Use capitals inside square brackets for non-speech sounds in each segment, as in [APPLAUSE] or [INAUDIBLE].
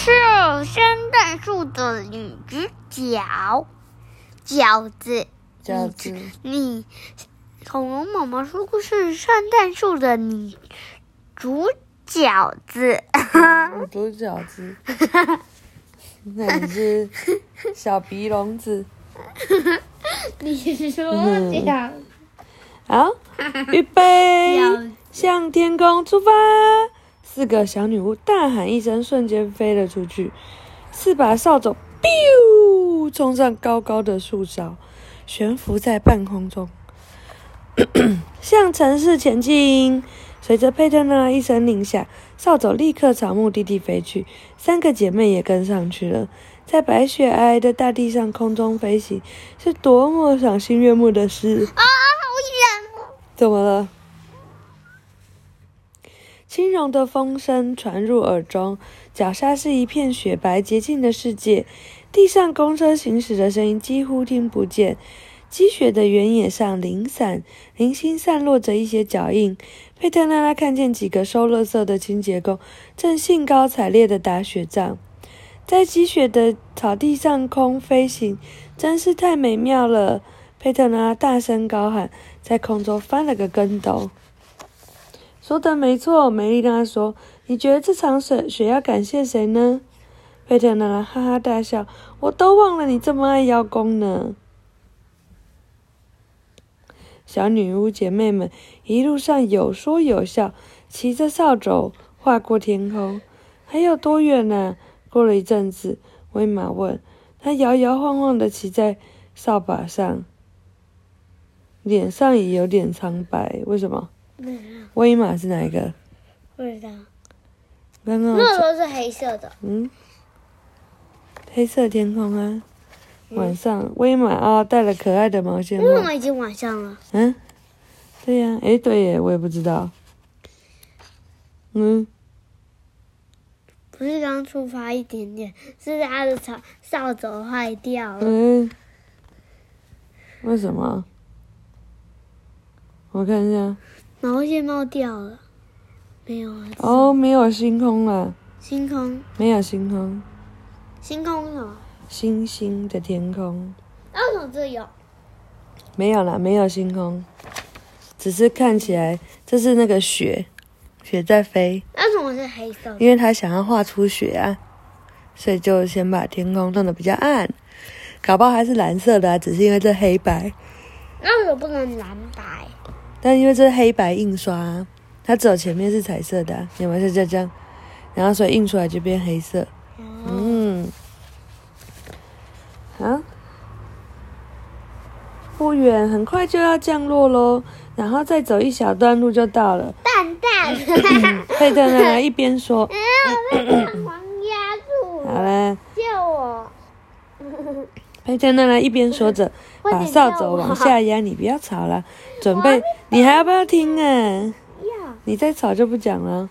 是圣诞树的女主角饺子。饺子，你恐龙妈妈说故事，圣诞树的女主饺子。女主饺子，那你是小鼻笼子。你说饺好，预备，向天空出发！四个小女巫大喊一声，瞬间飞了出去。四把扫帚，biu，冲上高高的树梢，悬浮在半空中，[CLEARS THROAT] 向城市前进。随着佩特纳一声令下，扫帚立刻朝目的地飞去。三个姐妹也跟上去了。在白雪皑皑的大地上空中飞行，是多么赏心悦目的事！啊，好远哦！怎么了？轻柔的风声传入耳中，脚下是一片雪白洁净的世界，地上公车行驶的声音几乎听不见。积雪的原野上零散、零星散落着一些脚印。佩特拉拉看见几个收垃圾的清洁工正兴高采烈地打雪仗，在积雪的草地上空飞行，真是太美妙了！佩特拉拉大声高喊，在空中翻了个跟斗。说的没错，梅丽娜说：“你觉得这场雪雪要感谢谁呢？”佩特拉拉哈哈大笑：“我都忘了你这么爱邀功呢。”小女巫姐妹们一路上有说有笑，骑着扫帚划过天空。还有多远呢、过了一阵子，威玛问：“她摇摇晃晃的骑在扫把上，脸上也有点苍白。为什么？威马是哪一个？不知道，刚刚我那讲都是黑色的。嗯，黑色天空啊，晚上威马啊戴了可爱的毛线帽。为什么已经晚上了？嗯，对呀、诶，对耶，我也不知道。嗯，不是刚出发一点点，是他的扫扫帚坏掉了。嗯，为什么？我看一下。毛线帽掉了，没有啊？哦，没有星空了，星空，没有星空，星空什么？星星的天空那为什么这有？没有啦，没有星空，只是看起来这是那个雪，雪在飞，那为什么是黑色的？因为他想要画出雪啊，所以就先把天空弄得比较暗，搞不好还是蓝色的啊，只是因为这黑白。那为什么不能蓝白？但因为这是黑白印刷、啊，它只有前面是彩色的、啊，有没有就这样？然后所以印出来就变黑色。嗯，啊，不远，很快就要降落喽，然后再走一小段路就到了。蛋蛋，佩特呢一边说嗯，[LAUGHS] 我被大黄压住：“好了，了。救我！”佩特呢一边说着，[LAUGHS] 把扫帚往下压，你不要吵了，准备，你还要不要听啊？[LAUGHS] 要你再吵就不讲了。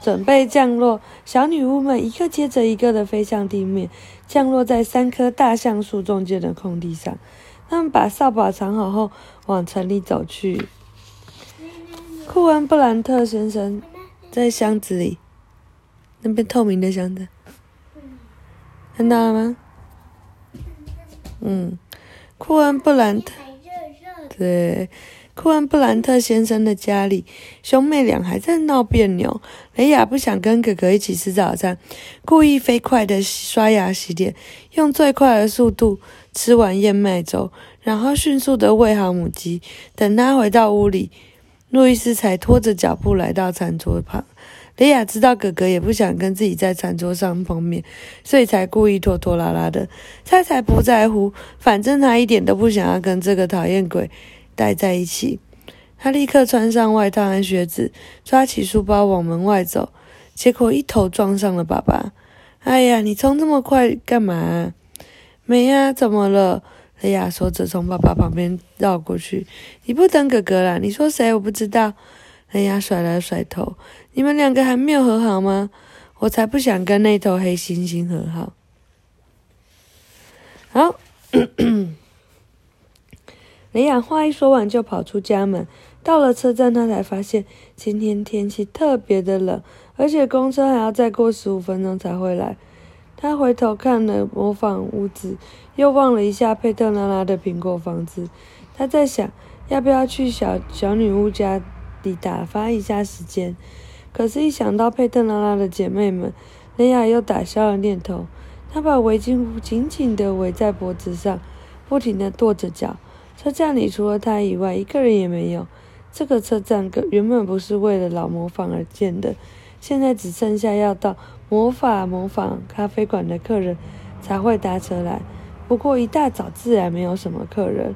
准备降落，小女巫们一个接着一个的飞向地面，降落在三棵大橡树中间的空地上。他们把扫把藏好后，往城里走去。库恩布兰特先生在箱子里，那边透明的箱子，看到了吗？嗯，库恩布兰特。对，库恩布兰特先生的家里，兄妹俩还在闹别扭。雷亚不想跟哥哥一起吃早餐，故意飞快的刷牙洗脸，用最快的速度吃完燕麦粥，然后迅速的喂好母鸡。等他回到屋里，路易斯才拖着脚步来到餐桌旁。雷亚知道哥哥也不想跟自己在餐桌上碰面，所以才故意拖拖拉拉的。他才不在乎，反正他一点都不想要跟这个讨厌鬼待在一起。他立刻穿上外套和靴子，抓起书包往门外走，结果一头撞上了爸爸。哎呀，你冲这么快干嘛、没呀、怎么了？雷亚说着从爸爸旁边绕过去。你不等哥哥啦？你说谁？我不知道。雷亚甩了甩头。你们两个还没有和好吗？我才不想跟那头黑猩猩和好。好，雷雅话一说完就跑出家门。到了车站，他才发现今天天气特别的冷，而且公车还要再过十五分钟才会来。他回头看了模仿屋子，又望了一下佩特拉拉的苹果房子。他在想，要不要去小小女巫家打发一下时间。可是，一想到佩特拉拉的姐妹们，雷亚又打消了念头。她把围巾紧紧地围在脖子上，不停地跺着脚。车站里除了她以外，一个人也没有。这个车站原本不是为了老模仿而建的，现在只剩下要到。魔法模仿咖啡馆的客人才会搭车来，不过一大早自然没有什么客人。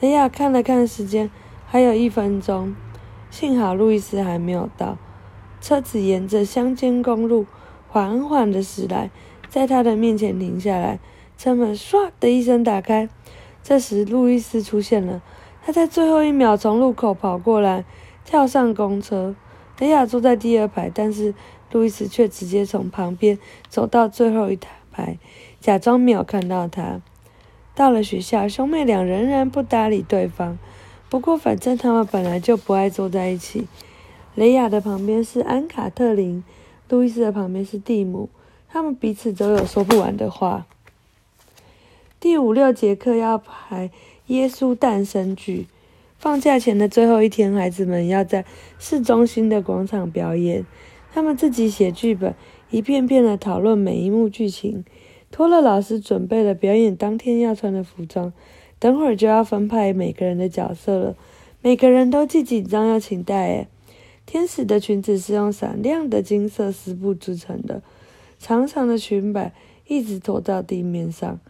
雷亚看了看时间，还有一分钟，幸好路易斯还没有到。车子沿着乡间公路缓缓地驶来，在他的面前停下来，车门唰的一声打开。这时路易斯出现了，他在最后一秒从路口跑过来，跳上公车。雷亚坐在第二排，但是。路易斯却直接从旁边走到最后一排，假装没有看到他。到了学校，兄妹俩仍然不搭理对方。不过，反正他们本来就不爱坐在一起。雷亚的旁边是安卡特林，路易斯的旁边是蒂姆，他们彼此都有说不完的话。第五六节课要排耶稣诞生剧。放假前的最后一天，孩子们要在市中心的广场表演。他们自己写剧本，一遍遍的讨论每一幕剧情。托勒老师准备了表演当天要穿的服装，等会儿就要分派每个人的角色了。每个人都既紧张又期待。诶，天使的裙子是用闪亮的金色丝布织成的，长长的裙摆一直拖到地面上，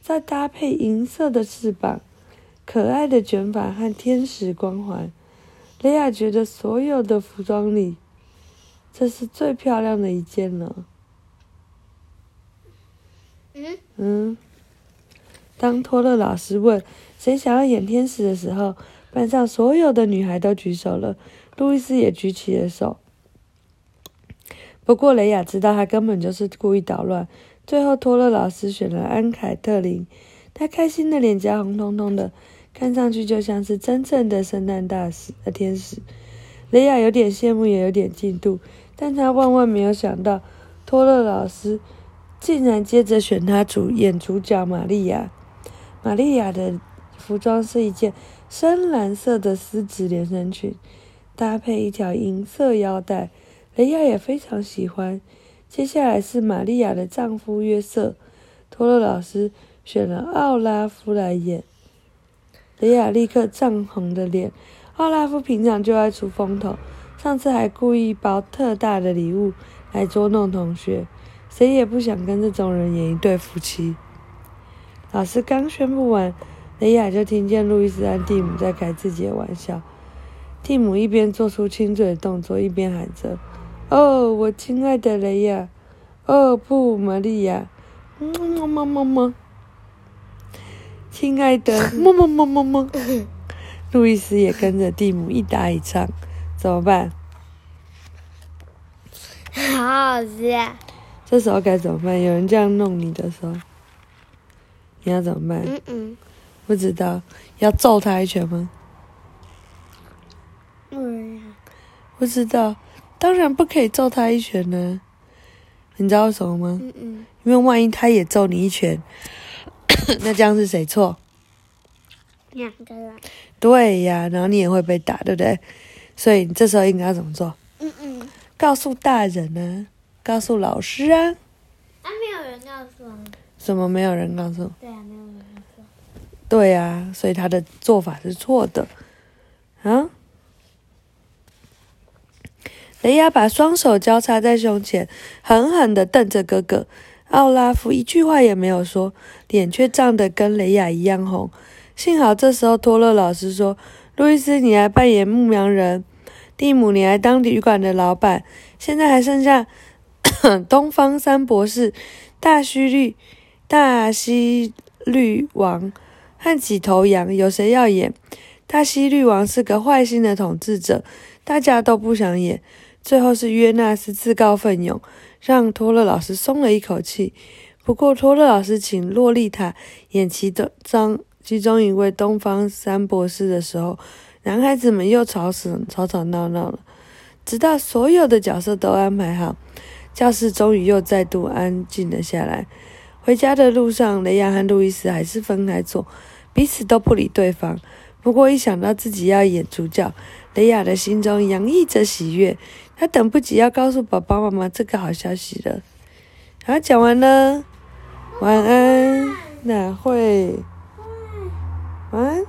再搭配银色的翅膀、可爱的卷发和天使光环。雷亚觉得所有的服装里。这是最漂亮的一件了。嗯嗯。当托勒老师问谁想要演天使的时候，班上所有的女孩都举手了，路易斯也举起了手。不过雷亚知道他根本就是故意捣乱。最后，托勒老师选了安凯特林，他开心的脸颊红彤彤的，看上去就像是真正的圣诞大使的天使。雷亚有点羡慕，也有点嫉妒。但她万万没有想到，托勒老师竟然接着选他主演主角玛利亚。玛利亚的服装是一件深蓝色的丝质连身裙，搭配一条银色腰带，雷亚也非常喜欢。接下来是玛利亚的丈夫约瑟，托勒老师选了奥拉夫来演。雷亚立刻涨红的脸，奥拉夫平常就爱出风头。上次还故意包特大的礼物来捉弄同学，谁也不想跟这种人演一对夫妻。老师刚宣布完，雷亚就听见路易斯和蒂姆在开自己的玩笑。蒂姆一边做出亲嘴的动作，一边喊着：“哦，我亲爱的雷亚！哦不，玛利亚！么么么么，亲爱的么么么么么。”路易斯也跟着蒂姆一打一唱。怎么办？好好笑。这时候该怎么办？有人这样弄你的时候，你要怎么办？嗯嗯。不知道，要揍他一拳吗？嗯。不知道，当然不可以揍他一拳呢。你知道为什么吗？嗯嗯。因为万一他也揍你一拳，[COUGHS] 那这样是谁错？两个人。对呀，然后你也会被打，对不对？所以你这时候应该怎么做？嗯嗯，告诉大人呢？告诉老师啊？啊，没有人告诉啊。什么没有人告诉？对啊，没有人告诉。对啊，所以他的做法是错的。啊？雷亚把双手交叉在胸前，狠狠的瞪着哥哥奥拉夫，一句话也没有说，脸却涨得跟雷亚一样红。幸好这时候托勒老师说。路易斯，你来扮演牧羊人；蒂姆，你来当旅馆的老板。现在还剩下 [COUGHS] 东方三博士、大须绿、大西律王和几头羊，有谁要演？大西律王是个坏心的统治者，大家都不想演。最后是约纳斯自告奋勇，让托勒老师松了一口气。不过托勒老师请洛丽塔演其中。其中一位东方三博士的时候，男孩子们又吵死、吵吵闹闹了。直到所有的角色都安排好，教室终于又再度安静了下来。回家的路上，雷亚和路易斯还是分开坐，彼此都不理对方。不过一想到自己要演主角，雷亚的心中洋溢着喜悦，她等不及要告诉爸爸妈妈这个好消息了。好，讲完了，晚安，那会？晚安。